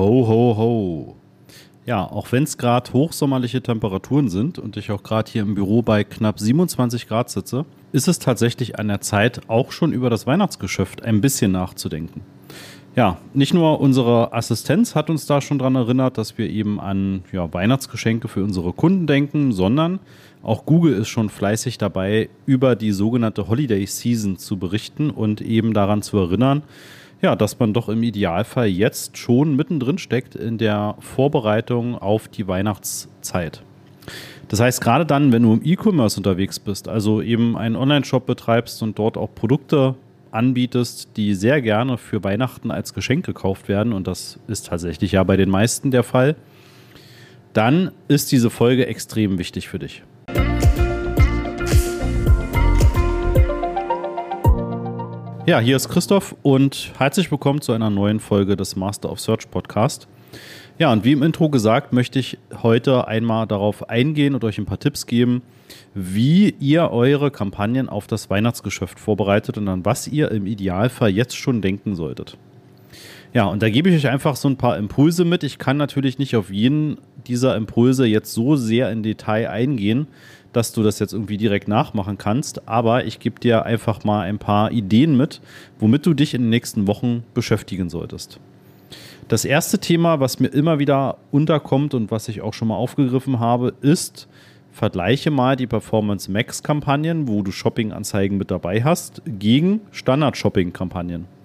Ho, ho, ho. Ja, auch wenn es gerade hochsommerliche Temperaturen sind und ich auch gerade hier im Büro bei knapp 27 Grad sitze, ist es tatsächlich an der Zeit, auch schon über das Weihnachtsgeschäft ein bisschen nachzudenken. Ja, nicht nur unsere Assistenz hat uns da schon daran erinnert, dass wir eben an ja, Weihnachtsgeschenke für unsere Kunden denken, sondern auch Google ist schon fleißig dabei, über die sogenannte Holiday Season zu berichten und eben daran zu erinnern, ja, dass man doch im Idealfall jetzt schon mittendrin steckt in der Vorbereitung auf die Weihnachtszeit. Das heißt, gerade dann, wenn du im E-Commerce unterwegs bist, also eben einen Online-Shop betreibst und dort auch Produkte anbietest, die sehr gerne für Weihnachten als Geschenk gekauft werden, und das ist tatsächlich ja bei den meisten der Fall, dann ist diese Folge extrem wichtig für dich. Ja, hier ist Christoph und herzlich willkommen zu einer neuen Folge des Master of Search Podcast. Ja, und wie im Intro gesagt, möchte ich heute einmal darauf eingehen und euch ein paar Tipps geben, wie ihr eure Kampagnen auf das Weihnachtsgeschäft vorbereitet und an was ihr im Idealfall jetzt schon denken solltet. Ja, und da gebe ich euch einfach so ein paar Impulse mit. Ich kann natürlich nicht auf jeden dieser Impulse jetzt so sehr in Detail eingehen, dass du das jetzt irgendwie direkt nachmachen kannst, aber ich gebe dir einfach mal ein paar Ideen mit, womit du dich in den nächsten Wochen beschäftigen solltest. Das erste Thema, was mir immer wieder unterkommt und was ich auch schon mal aufgegriffen habe, ist, vergleiche mal die Performance Max Kampagnen, wo du Shopping-Anzeigen mit dabei hast, gegen Standard-Shopping-Kampagnen.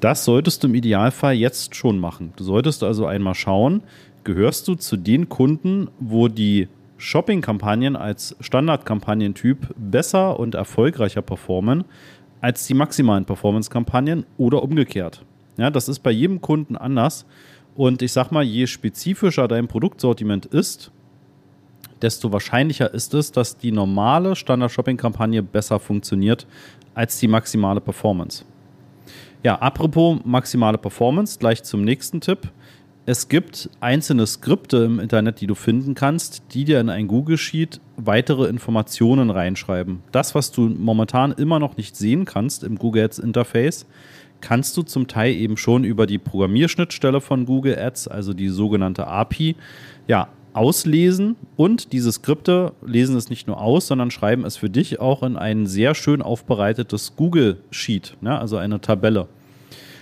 Das solltest du im Idealfall jetzt schon machen. Du solltest also einmal schauen, gehörst du zu den Kunden, wo die Shopping-Kampagnen als Standard-Kampagnentyp besser und erfolgreicher performen als die maximalen Performance-Kampagnen oder umgekehrt. Ja, das ist bei jedem Kunden anders. Und ich sag mal, je spezifischer dein Produktsortiment ist, desto wahrscheinlicher ist es, dass die normale Standard-Shopping-Kampagne besser funktioniert als die maximale Performance. Ja, apropos maximale Performance, gleich zum nächsten Tipp. Es gibt einzelne Skripte im Internet, die du finden kannst, die dir in ein Google Sheet weitere Informationen reinschreiben. Das, was du momentan immer noch nicht sehen kannst im Google Ads Interface, kannst du zum Teil eben schon über die Programmierschnittstelle von Google Ads, also die sogenannte API, ja, auslesen und diese Skripte lesen es nicht nur aus, sondern schreiben es für dich auch in ein sehr schön aufbereitetes Google Sheet, ne, also eine Tabelle.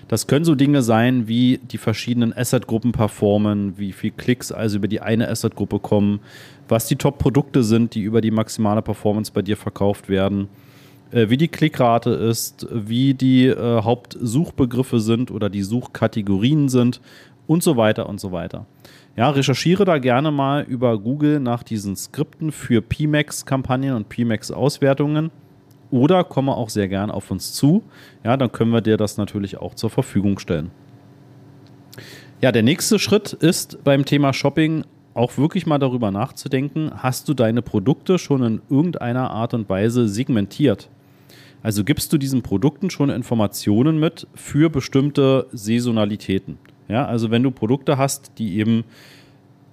Das können so Dinge sein, wie die verschiedenen Asset-Gruppen performen, wie viel Klicks also über die eine Asset-Gruppe kommen, was die Top-Produkte sind, die über die maximale Performance bei dir verkauft werden, äh, wie die Klickrate ist, wie die äh, Hauptsuchbegriffe sind oder die Suchkategorien sind und so weiter und so weiter. Ja, recherchiere da gerne mal über Google nach diesen Skripten für PMAX-Kampagnen und PMAX-Auswertungen oder komme auch sehr gern auf uns zu. Ja, dann können wir dir das natürlich auch zur Verfügung stellen. Ja, der nächste Schritt ist beim Thema Shopping auch wirklich mal darüber nachzudenken, hast du deine Produkte schon in irgendeiner Art und Weise segmentiert? Also gibst du diesen Produkten schon Informationen mit für bestimmte Saisonalitäten. Ja, also wenn du Produkte hast, die eben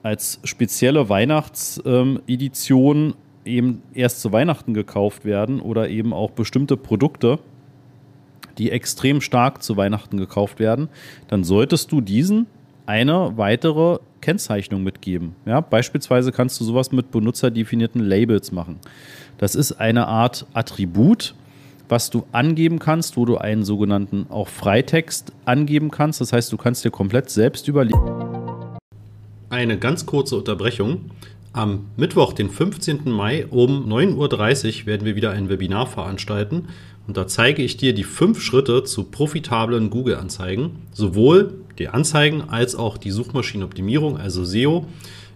als spezielle Weihnachtsedition ähm, eben erst zu Weihnachten gekauft werden oder eben auch bestimmte Produkte, die extrem stark zu Weihnachten gekauft werden, dann solltest du diesen eine weitere Kennzeichnung mitgeben. Ja, beispielsweise kannst du sowas mit benutzerdefinierten Labels machen. Das ist eine Art Attribut, was du angeben kannst, wo du einen sogenannten auch Freitext angeben kannst. Das heißt, du kannst dir komplett selbst überlegen. Eine ganz kurze Unterbrechung. Am Mittwoch, den 15. Mai um 9.30 Uhr werden wir wieder ein Webinar veranstalten und da zeige ich dir die fünf Schritte zu profitablen Google-Anzeigen, sowohl die Anzeigen als auch die Suchmaschinenoptimierung, also SEO.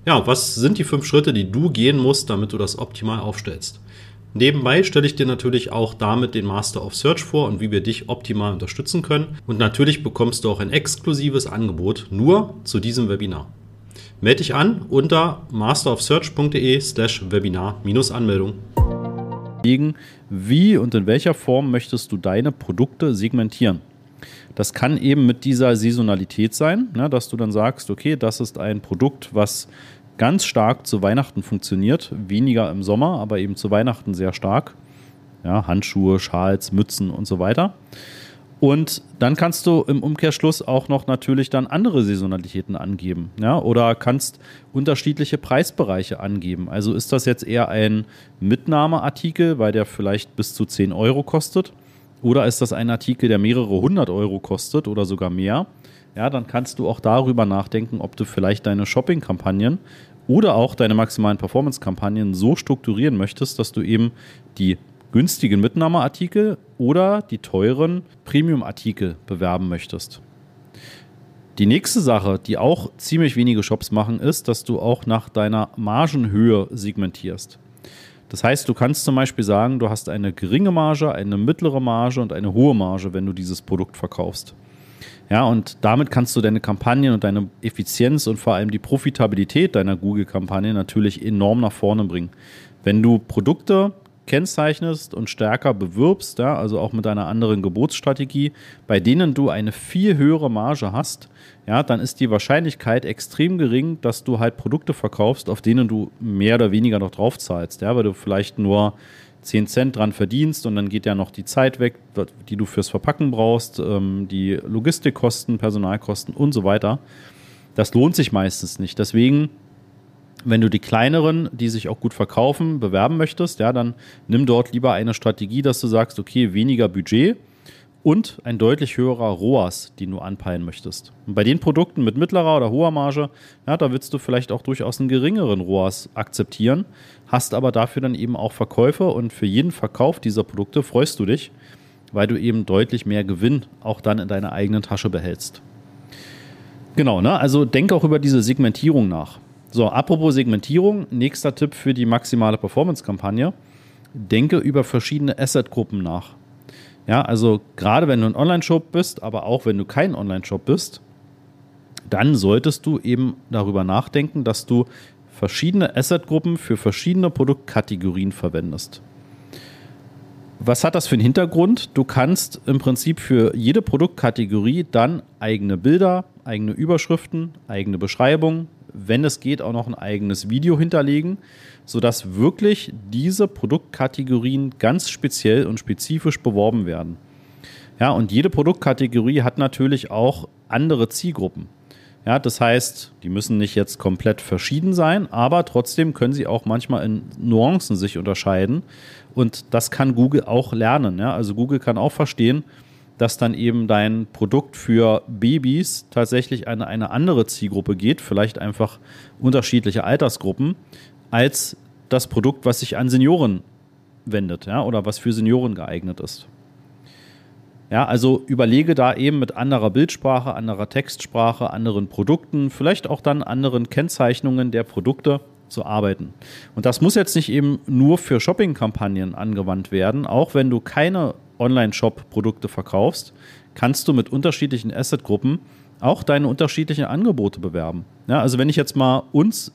Ja, was sind die fünf Schritte, die du gehen musst, damit du das optimal aufstellst? Nebenbei stelle ich dir natürlich auch damit den Master of Search vor und wie wir dich optimal unterstützen können. Und natürlich bekommst du auch ein exklusives Angebot nur zu diesem Webinar. Melde dich an unter masterofsearch.de slash Webinar-Anmeldung. Wie und in welcher Form möchtest du deine Produkte segmentieren? Das kann eben mit dieser Saisonalität sein, ne, dass du dann sagst, okay, das ist ein Produkt, was ganz stark zu Weihnachten funktioniert, weniger im Sommer, aber eben zu Weihnachten sehr stark. Ja, Handschuhe, Schals, Mützen und so weiter. Und dann kannst du im Umkehrschluss auch noch natürlich dann andere Saisonalitäten angeben. Ja? Oder kannst unterschiedliche Preisbereiche angeben. Also ist das jetzt eher ein Mitnahmeartikel, weil der vielleicht bis zu 10 Euro kostet? Oder ist das ein Artikel, der mehrere hundert Euro kostet oder sogar mehr? Ja, dann kannst du auch darüber nachdenken, ob du vielleicht deine Shopping-Kampagnen oder auch deine maximalen Performance-Kampagnen so strukturieren möchtest, dass du eben die günstigen Mitnahmeartikel oder die teuren Premium-Artikel bewerben möchtest. Die nächste Sache, die auch ziemlich wenige Shops machen, ist, dass du auch nach deiner Margenhöhe segmentierst. Das heißt, du kannst zum Beispiel sagen, du hast eine geringe Marge, eine mittlere Marge und eine hohe Marge, wenn du dieses Produkt verkaufst. Ja, und damit kannst du deine Kampagnen und deine Effizienz und vor allem die Profitabilität deiner Google-Kampagne natürlich enorm nach vorne bringen. Wenn du Produkte kennzeichnest und stärker bewirbst, ja, also auch mit einer anderen Geburtsstrategie, bei denen du eine viel höhere Marge hast, ja, dann ist die Wahrscheinlichkeit extrem gering, dass du halt Produkte verkaufst, auf denen du mehr oder weniger noch drauf zahlst, ja, weil du vielleicht nur 10 Cent dran verdienst und dann geht ja noch die Zeit weg, die du fürs Verpacken brauchst, ähm, die Logistikkosten, Personalkosten und so weiter. Das lohnt sich meistens nicht. Deswegen wenn du die kleineren, die sich auch gut verkaufen, bewerben möchtest, ja, dann nimm dort lieber eine Strategie, dass du sagst, okay, weniger Budget und ein deutlich höherer ROAS, den du anpeilen möchtest. Und bei den Produkten mit mittlerer oder hoher Marge, ja, da willst du vielleicht auch durchaus einen geringeren ROAS akzeptieren, hast aber dafür dann eben auch Verkäufe und für jeden Verkauf dieser Produkte freust du dich, weil du eben deutlich mehr Gewinn auch dann in deiner eigenen Tasche behältst. Genau, ne? Also denk auch über diese Segmentierung nach. So, apropos Segmentierung, nächster Tipp für die maximale Performance-Kampagne. Denke über verschiedene Asset-Gruppen nach. Ja, also gerade wenn du ein Online-Shop bist, aber auch wenn du kein Online-Shop bist, dann solltest du eben darüber nachdenken, dass du verschiedene Asset-Gruppen für verschiedene Produktkategorien verwendest. Was hat das für einen Hintergrund? Du kannst im Prinzip für jede Produktkategorie dann eigene Bilder, eigene Überschriften, eigene Beschreibungen, wenn es geht, auch noch ein eigenes Video hinterlegen, sodass wirklich diese Produktkategorien ganz speziell und spezifisch beworben werden. Ja, und jede Produktkategorie hat natürlich auch andere Zielgruppen. Ja, das heißt, die müssen nicht jetzt komplett verschieden sein, aber trotzdem können sie auch manchmal in Nuancen sich unterscheiden. Und das kann Google auch lernen. Ja? Also Google kann auch verstehen, dass dann eben dein Produkt für Babys tatsächlich an eine andere Zielgruppe geht, vielleicht einfach unterschiedliche Altersgruppen, als das Produkt, was sich an Senioren wendet, ja, oder was für Senioren geeignet ist. Ja, also überlege da eben mit anderer Bildsprache, anderer Textsprache, anderen Produkten, vielleicht auch dann anderen Kennzeichnungen der Produkte zu arbeiten. Und das muss jetzt nicht eben nur für Shopping-Kampagnen angewandt werden, auch wenn du keine Online-Shop-Produkte verkaufst, kannst du mit unterschiedlichen Asset-Gruppen auch deine unterschiedlichen Angebote bewerben. Ja, also wenn ich jetzt mal uns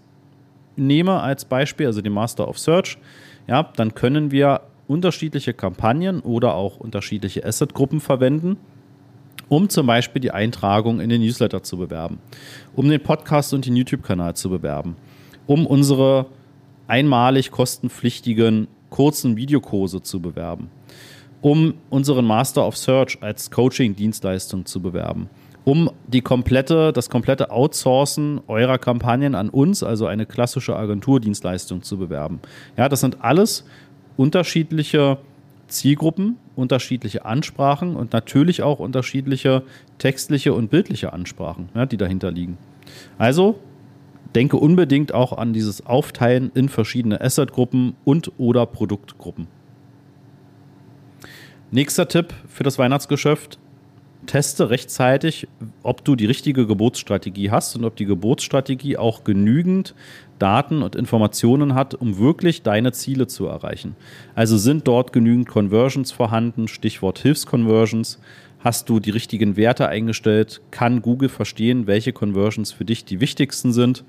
nehme als Beispiel, also den Master of Search, ja, dann können wir unterschiedliche Kampagnen oder auch unterschiedliche Asset-Gruppen verwenden, um zum Beispiel die Eintragung in den Newsletter zu bewerben, um den Podcast und den YouTube-Kanal zu bewerben, um unsere einmalig kostenpflichtigen kurzen Videokurse zu bewerben um unseren Master of Search als Coaching-Dienstleistung zu bewerben. Um die komplette, das komplette Outsourcen eurer Kampagnen an uns, also eine klassische Agenturdienstleistung zu bewerben. Ja, das sind alles unterschiedliche Zielgruppen, unterschiedliche Ansprachen und natürlich auch unterschiedliche textliche und bildliche Ansprachen, ja, die dahinter liegen. Also denke unbedingt auch an dieses Aufteilen in verschiedene Assetgruppen und oder Produktgruppen. Nächster Tipp für das Weihnachtsgeschäft. Teste rechtzeitig, ob du die richtige Geburtsstrategie hast und ob die Geburtsstrategie auch genügend Daten und Informationen hat, um wirklich deine Ziele zu erreichen. Also sind dort genügend Conversions vorhanden, Stichwort Hilfsconversions. Hast du die richtigen Werte eingestellt? Kann Google verstehen, welche Conversions für dich die wichtigsten sind?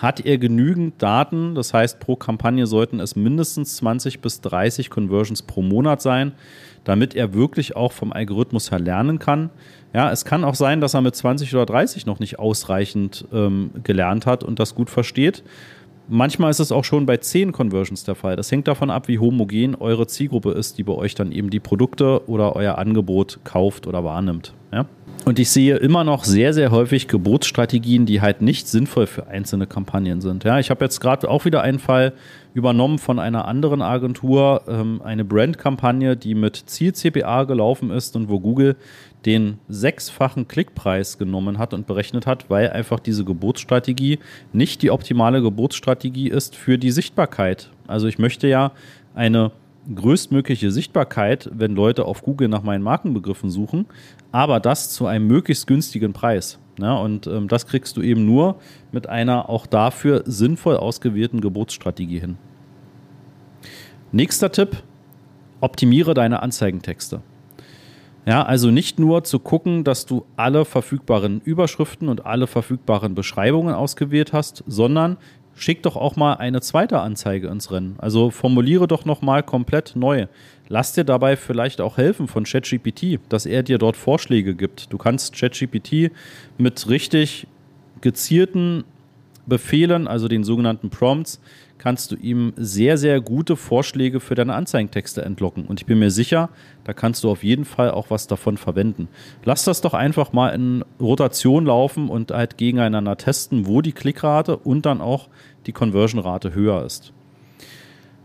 Hat er genügend Daten? Das heißt, pro Kampagne sollten es mindestens 20 bis 30 Conversions pro Monat sein damit er wirklich auch vom Algorithmus her lernen kann. Ja, es kann auch sein, dass er mit 20 oder 30 noch nicht ausreichend ähm, gelernt hat und das gut versteht. Manchmal ist es auch schon bei 10 Conversions der Fall. Das hängt davon ab, wie homogen eure Zielgruppe ist, die bei euch dann eben die Produkte oder euer Angebot kauft oder wahrnimmt. Ja? Und ich sehe immer noch sehr, sehr häufig Gebotsstrategien, die halt nicht sinnvoll für einzelne Kampagnen sind. Ja, ich habe jetzt gerade auch wieder einen Fall übernommen von einer anderen Agentur, ähm, eine Brand-Kampagne, die mit Ziel-CPA gelaufen ist und wo Google den sechsfachen Klickpreis genommen hat und berechnet hat, weil einfach diese Geburtsstrategie nicht die optimale Geburtsstrategie ist für die Sichtbarkeit. Also ich möchte ja eine größtmögliche Sichtbarkeit, wenn Leute auf Google nach meinen Markenbegriffen suchen, aber das zu einem möglichst günstigen Preis. Ja, und ähm, das kriegst du eben nur mit einer auch dafür sinnvoll ausgewählten Geburtsstrategie hin. Nächster Tipp, optimiere deine Anzeigentexte. Ja, also nicht nur zu gucken, dass du alle verfügbaren Überschriften und alle verfügbaren Beschreibungen ausgewählt hast, sondern schick doch auch mal eine zweite Anzeige ins Rennen. Also formuliere doch noch mal komplett neu. Lass dir dabei vielleicht auch helfen von ChatGPT, dass er dir dort Vorschläge gibt. Du kannst ChatGPT mit richtig gezielten Befehlen, also den sogenannten Prompts, kannst du ihm sehr, sehr gute Vorschläge für deine Anzeigentexte entlocken. Und ich bin mir sicher, da kannst du auf jeden Fall auch was davon verwenden. Lass das doch einfach mal in Rotation laufen und halt gegeneinander testen, wo die Klickrate und dann auch die Conversion-Rate höher ist.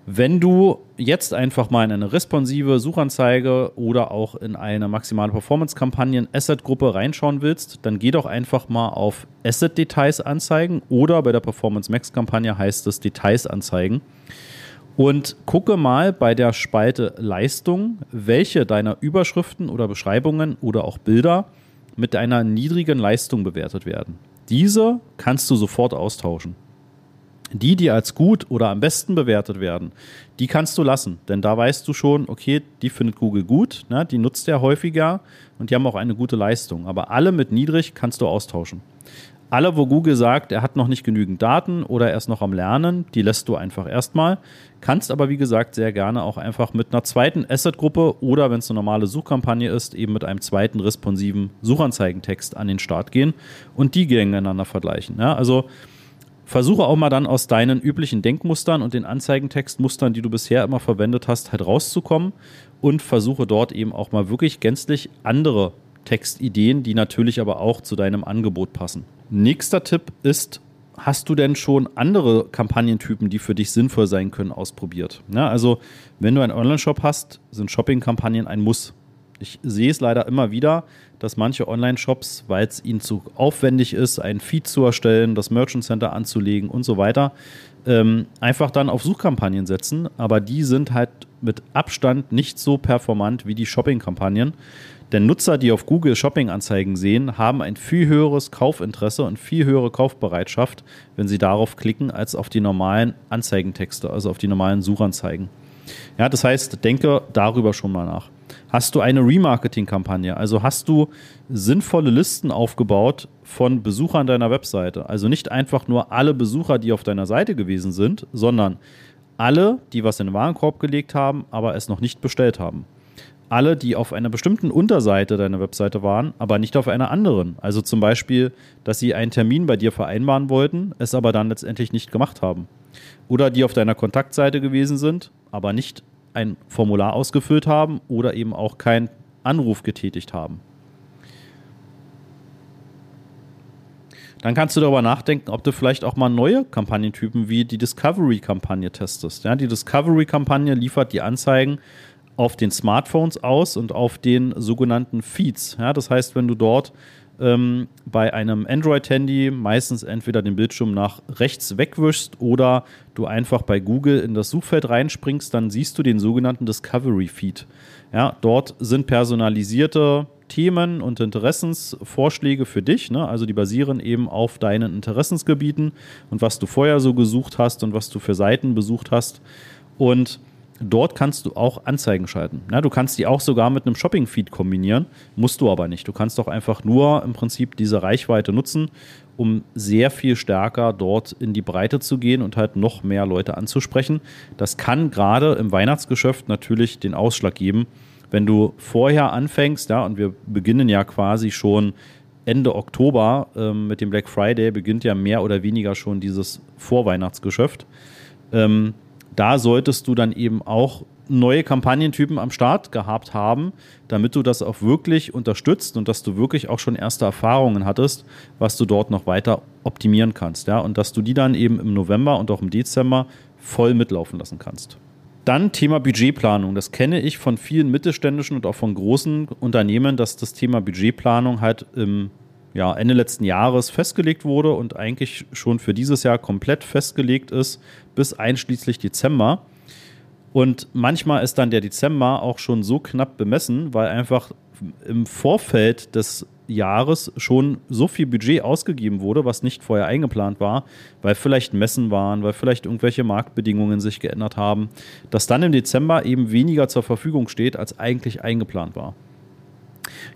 Wenn du jetzt einfach mal in eine responsive Suchanzeige oder auch in eine maximale Performance-Kampagnen Asset-Gruppe reinschauen willst, dann geh doch einfach mal auf Asset-Details anzeigen oder bei der Performance Max-Kampagne heißt es Details anzeigen. Und gucke mal bei der Spalte Leistung, welche deiner Überschriften oder Beschreibungen oder auch Bilder mit einer niedrigen Leistung bewertet werden. Diese kannst du sofort austauschen. Die, die als gut oder am besten bewertet werden, die kannst du lassen. Denn da weißt du schon, okay, die findet Google gut, ne, die nutzt er häufiger und die haben auch eine gute Leistung. Aber alle mit niedrig kannst du austauschen. Alle, wo Google sagt, er hat noch nicht genügend Daten oder er ist noch am Lernen, die lässt du einfach erstmal. Kannst aber, wie gesagt, sehr gerne auch einfach mit einer zweiten Asset-Gruppe oder, wenn es eine normale Suchkampagne ist, eben mit einem zweiten responsiven Suchanzeigentext an den Start gehen und die gegeneinander vergleichen. Ja, also versuche auch mal dann aus deinen üblichen Denkmustern und den Anzeigentextmustern, die du bisher immer verwendet hast, halt rauszukommen und versuche dort eben auch mal wirklich gänzlich andere Textideen, die natürlich aber auch zu deinem Angebot passen. Nächster Tipp ist, hast du denn schon andere Kampagnentypen, die für dich sinnvoll sein können, ausprobiert? Ja, also, wenn du einen Online-Shop hast, sind Shopping-Kampagnen ein Muss. Ich sehe es leider immer wieder, dass manche Online-Shops, weil es ihnen zu aufwendig ist, einen Feed zu erstellen, das Merchant Center anzulegen und so weiter, ähm, einfach dann auf Suchkampagnen setzen. Aber die sind halt mit Abstand nicht so performant wie die Shopping-Kampagnen. Denn Nutzer, die auf Google Shopping-Anzeigen sehen, haben ein viel höheres Kaufinteresse und viel höhere Kaufbereitschaft, wenn sie darauf klicken, als auf die normalen Anzeigentexte, also auf die normalen Suchanzeigen. Ja, das heißt, denke darüber schon mal nach. Hast du eine Remarketing-Kampagne? Also hast du sinnvolle Listen aufgebaut von Besuchern deiner Webseite? Also nicht einfach nur alle Besucher, die auf deiner Seite gewesen sind, sondern alle, die was in den Warenkorb gelegt haben, aber es noch nicht bestellt haben. Alle, die auf einer bestimmten Unterseite deiner Webseite waren, aber nicht auf einer anderen. Also zum Beispiel, dass sie einen Termin bei dir vereinbaren wollten, es aber dann letztendlich nicht gemacht haben. Oder die auf deiner Kontaktseite gewesen sind, aber nicht ein Formular ausgefüllt haben oder eben auch keinen Anruf getätigt haben. Dann kannst du darüber nachdenken, ob du vielleicht auch mal neue Kampagnentypen wie die Discovery-Kampagne testest. Ja, die Discovery-Kampagne liefert die Anzeigen auf den Smartphones aus und auf den sogenannten Feeds. Ja, das heißt, wenn du dort ähm, bei einem Android-Handy meistens entweder den Bildschirm nach rechts wegwischst oder du einfach bei Google in das Suchfeld reinspringst, dann siehst du den sogenannten Discovery Feed. Ja, dort sind personalisierte Themen und Interessensvorschläge für dich. Ne? Also die basieren eben auf deinen Interessensgebieten und was du vorher so gesucht hast und was du für Seiten besucht hast. Und Dort kannst du auch Anzeigen schalten. Ja, du kannst die auch sogar mit einem Shopping-Feed kombinieren, musst du aber nicht. Du kannst doch einfach nur im Prinzip diese Reichweite nutzen, um sehr viel stärker dort in die Breite zu gehen und halt noch mehr Leute anzusprechen. Das kann gerade im Weihnachtsgeschäft natürlich den Ausschlag geben, wenn du vorher anfängst, ja, und wir beginnen ja quasi schon Ende Oktober ähm, mit dem Black Friday beginnt ja mehr oder weniger schon dieses Vorweihnachtsgeschäft. Ähm, da solltest du dann eben auch neue Kampagnentypen am Start gehabt haben, damit du das auch wirklich unterstützt und dass du wirklich auch schon erste Erfahrungen hattest, was du dort noch weiter optimieren kannst. Ja? Und dass du die dann eben im November und auch im Dezember voll mitlaufen lassen kannst. Dann Thema Budgetplanung. Das kenne ich von vielen mittelständischen und auch von großen Unternehmen, dass das Thema Budgetplanung halt im ja, Ende letzten Jahres festgelegt wurde und eigentlich schon für dieses Jahr komplett festgelegt ist, bis einschließlich Dezember. Und manchmal ist dann der Dezember auch schon so knapp bemessen, weil einfach im Vorfeld des Jahres schon so viel Budget ausgegeben wurde, was nicht vorher eingeplant war, weil vielleicht Messen waren, weil vielleicht irgendwelche Marktbedingungen sich geändert haben, dass dann im Dezember eben weniger zur Verfügung steht, als eigentlich eingeplant war.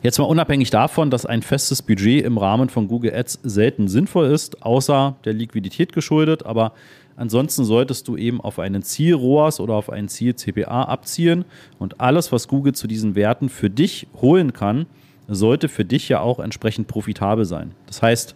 Jetzt mal unabhängig davon, dass ein festes Budget im Rahmen von Google Ads selten sinnvoll ist, außer der Liquidität geschuldet, aber ansonsten solltest du eben auf einen Ziel ROAS oder auf einen Ziel CPA abzielen und alles, was Google zu diesen Werten für dich holen kann, sollte für dich ja auch entsprechend profitabel sein. Das heißt,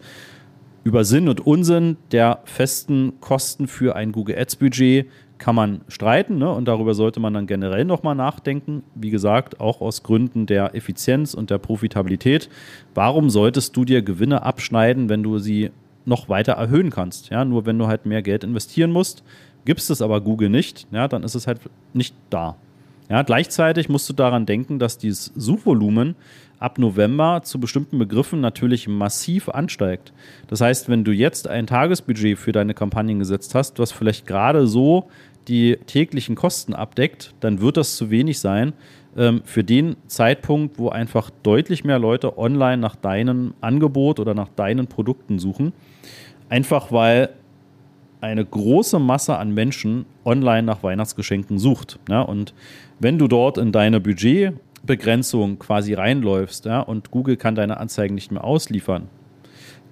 über Sinn und Unsinn der festen Kosten für ein Google Ads Budget kann man streiten ne? und darüber sollte man dann generell nochmal nachdenken. Wie gesagt, auch aus Gründen der Effizienz und der Profitabilität. Warum solltest du dir Gewinne abschneiden, wenn du sie noch weiter erhöhen kannst? Ja, nur wenn du halt mehr Geld investieren musst, gibst es aber Google nicht, ja, dann ist es halt nicht da. Ja, gleichzeitig musst du daran denken, dass dieses Suchvolumen ab November zu bestimmten Begriffen natürlich massiv ansteigt. Das heißt, wenn du jetzt ein Tagesbudget für deine Kampagnen gesetzt hast, was vielleicht gerade so die täglichen Kosten abdeckt, dann wird das zu wenig sein ähm, für den Zeitpunkt, wo einfach deutlich mehr Leute online nach deinem Angebot oder nach deinen Produkten suchen. Einfach weil eine große Masse an Menschen online nach Weihnachtsgeschenken sucht. Ja? Und wenn du dort in deine Budgetbegrenzung quasi reinläufst ja, und Google kann deine Anzeigen nicht mehr ausliefern,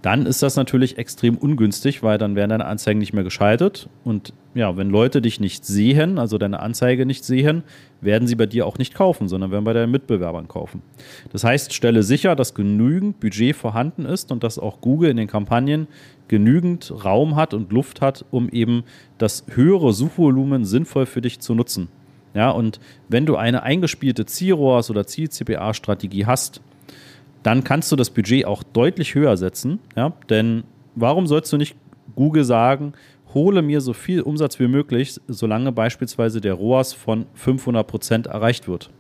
dann ist das natürlich extrem ungünstig, weil dann werden deine Anzeigen nicht mehr geschaltet. Und ja, wenn Leute dich nicht sehen, also deine Anzeige nicht sehen, werden sie bei dir auch nicht kaufen, sondern werden bei deinen Mitbewerbern kaufen. Das heißt, stelle sicher, dass genügend Budget vorhanden ist und dass auch Google in den Kampagnen genügend Raum hat und Luft hat, um eben das höhere Suchvolumen sinnvoll für dich zu nutzen. Ja, und wenn du eine eingespielte Zielrohrs oder Ziel-CPA-Strategie hast, dann kannst du das Budget auch deutlich höher setzen. Ja? Denn warum sollst du nicht Google sagen, hole mir so viel Umsatz wie möglich, solange beispielsweise der ROAS von 500 Prozent erreicht wird?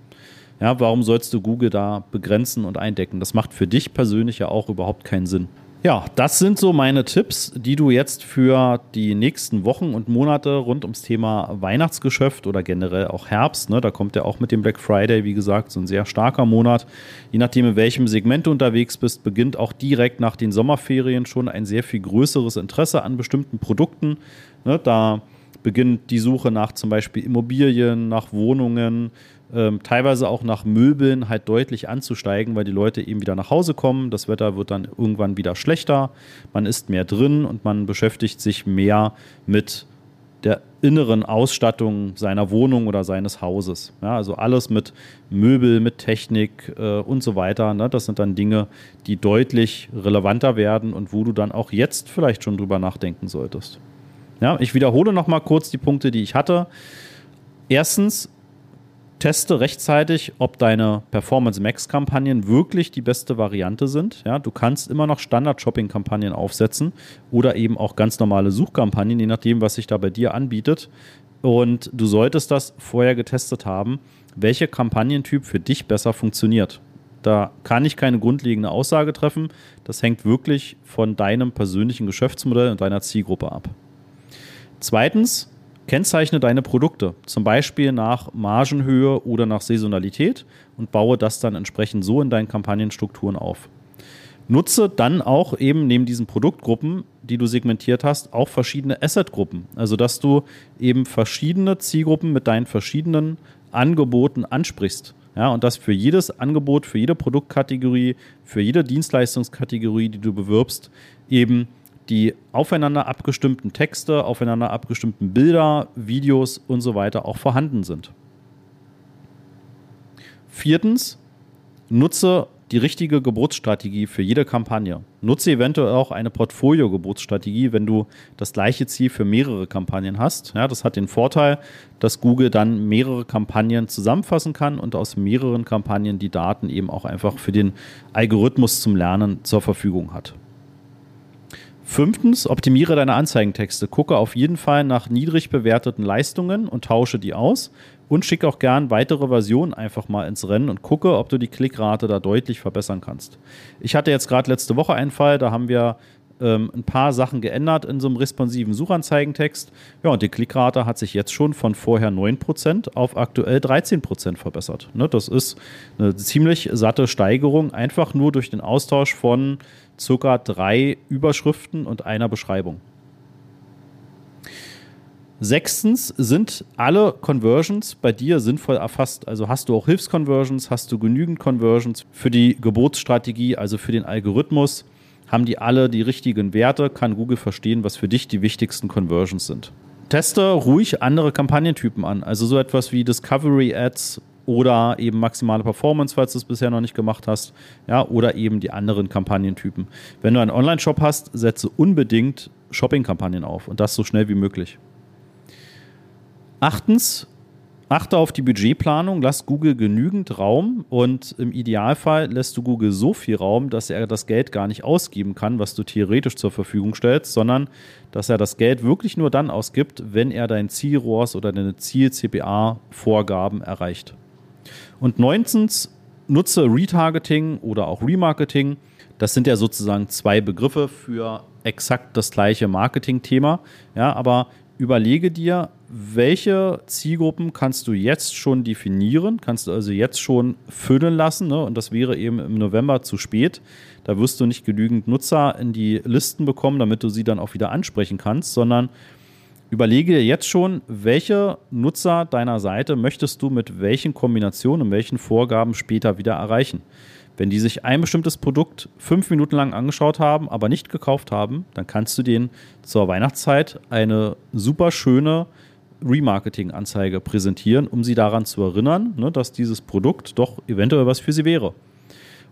Ja, warum sollst du Google da begrenzen und eindecken? Das macht für dich persönlich ja auch überhaupt keinen Sinn. Ja, das sind so meine Tipps, die du jetzt für die nächsten Wochen und Monate rund ums Thema Weihnachtsgeschäft oder generell auch Herbst, ne, da kommt ja auch mit dem Black Friday, wie gesagt, so ein sehr starker Monat. Je nachdem, in welchem Segment du unterwegs bist, beginnt auch direkt nach den Sommerferien schon ein sehr viel größeres Interesse an bestimmten Produkten. Ne, da beginnt die Suche nach zum Beispiel Immobilien, nach Wohnungen, ähm, teilweise auch nach Möbeln halt deutlich anzusteigen, weil die Leute eben wieder nach Hause kommen. Das Wetter wird dann irgendwann wieder schlechter. Man ist mehr drin und man beschäftigt sich mehr mit der inneren Ausstattung seiner Wohnung oder seines Hauses. Ja, also alles mit Möbel, mit Technik äh, und so weiter. Ne? Das sind dann Dinge, die deutlich relevanter werden und wo du dann auch jetzt vielleicht schon drüber nachdenken solltest. Ja, ich wiederhole noch mal kurz die Punkte, die ich hatte. Erstens, teste rechtzeitig, ob deine Performance Max Kampagnen wirklich die beste Variante sind. Ja, du kannst immer noch Standard Shopping Kampagnen aufsetzen oder eben auch ganz normale Suchkampagnen, je nachdem, was sich da bei dir anbietet. Und du solltest das vorher getestet haben, welcher Kampagnentyp für dich besser funktioniert. Da kann ich keine grundlegende Aussage treffen. Das hängt wirklich von deinem persönlichen Geschäftsmodell und deiner Zielgruppe ab. Zweitens, Kennzeichne deine Produkte, zum Beispiel nach Margenhöhe oder nach Saisonalität und baue das dann entsprechend so in deinen Kampagnenstrukturen auf. Nutze dann auch eben neben diesen Produktgruppen, die du segmentiert hast, auch verschiedene Assetgruppen. Also dass du eben verschiedene Zielgruppen mit deinen verschiedenen Angeboten ansprichst. Ja, und das für jedes Angebot, für jede Produktkategorie, für jede Dienstleistungskategorie, die du bewirbst, eben die aufeinander abgestimmten Texte, aufeinander abgestimmten Bilder, Videos und so weiter auch vorhanden sind. Viertens, nutze die richtige Geburtsstrategie für jede Kampagne. Nutze eventuell auch eine Portfolio-Geburtsstrategie, wenn du das gleiche Ziel für mehrere Kampagnen hast. Ja, das hat den Vorteil, dass Google dann mehrere Kampagnen zusammenfassen kann und aus mehreren Kampagnen die Daten eben auch einfach für den Algorithmus zum Lernen zur Verfügung hat. Fünftens, optimiere deine Anzeigentexte. Gucke auf jeden Fall nach niedrig bewerteten Leistungen und tausche die aus. Und schicke auch gern weitere Versionen einfach mal ins Rennen und gucke, ob du die Klickrate da deutlich verbessern kannst. Ich hatte jetzt gerade letzte Woche einen Fall, da haben wir ähm, ein paar Sachen geändert in so einem responsiven Suchanzeigentext. Ja, und die Klickrate hat sich jetzt schon von vorher 9% auf aktuell 13% verbessert. Ne, das ist eine ziemlich satte Steigerung, einfach nur durch den Austausch von circa drei Überschriften und einer Beschreibung. Sechstens sind alle Conversions bei dir sinnvoll erfasst. Also hast du auch Hilfsconversions, hast du genügend Conversions für die Geburtsstrategie, also für den Algorithmus. Haben die alle die richtigen Werte? Kann Google verstehen, was für dich die wichtigsten Conversions sind? Teste ruhig andere Kampagnentypen an. Also so etwas wie Discovery Ads oder eben maximale Performance, falls du es bisher noch nicht gemacht hast, ja, oder eben die anderen Kampagnentypen. Wenn du einen Online-Shop hast, setze unbedingt Shopping-Kampagnen auf und das so schnell wie möglich. Achtens, achte auf die Budgetplanung, lass Google genügend Raum und im Idealfall lässt du Google so viel Raum, dass er das Geld gar nicht ausgeben kann, was du theoretisch zur Verfügung stellst, sondern dass er das Geld wirklich nur dann ausgibt, wenn er dein Ziel-ROAS oder deine Ziel-CPA-Vorgaben erreicht. Und neuntens, nutze Retargeting oder auch Remarketing. Das sind ja sozusagen zwei Begriffe für exakt das gleiche Marketing-Thema. Ja, aber überlege dir, welche Zielgruppen kannst du jetzt schon definieren, kannst du also jetzt schon füllen lassen. Ne? Und das wäre eben im November zu spät. Da wirst du nicht genügend Nutzer in die Listen bekommen, damit du sie dann auch wieder ansprechen kannst, sondern Überlege dir jetzt schon, welche Nutzer deiner Seite möchtest du mit welchen Kombinationen und welchen Vorgaben später wieder erreichen. Wenn die sich ein bestimmtes Produkt fünf Minuten lang angeschaut haben, aber nicht gekauft haben, dann kannst du denen zur Weihnachtszeit eine super schöne Remarketing-Anzeige präsentieren, um sie daran zu erinnern, ne, dass dieses Produkt doch eventuell was für sie wäre.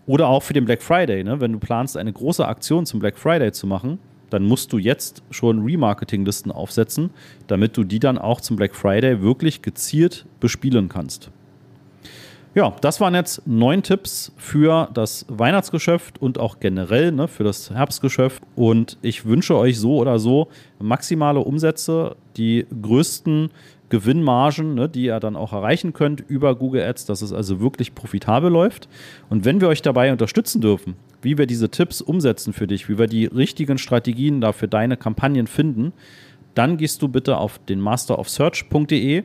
Oder auch für den Black Friday, ne, wenn du planst, eine große Aktion zum Black Friday zu machen, dann musst du jetzt schon Remarketing-Listen aufsetzen, damit du die dann auch zum Black Friday wirklich gezielt bespielen kannst. Ja, das waren jetzt neun Tipps für das Weihnachtsgeschäft und auch generell ne, für das Herbstgeschäft. Und ich wünsche euch so oder so maximale Umsätze, die größten Gewinnmargen, ne, die ihr dann auch erreichen könnt über Google Ads, dass es also wirklich profitabel läuft. Und wenn wir euch dabei unterstützen dürfen, wie wir diese Tipps umsetzen für dich, wie wir die richtigen Strategien da für deine Kampagnen finden, dann gehst du bitte auf den masterofsearch.de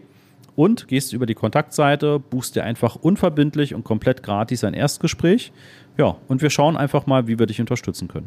und gehst über die Kontaktseite, buchst dir einfach unverbindlich und komplett gratis ein Erstgespräch. Ja, und wir schauen einfach mal, wie wir dich unterstützen können.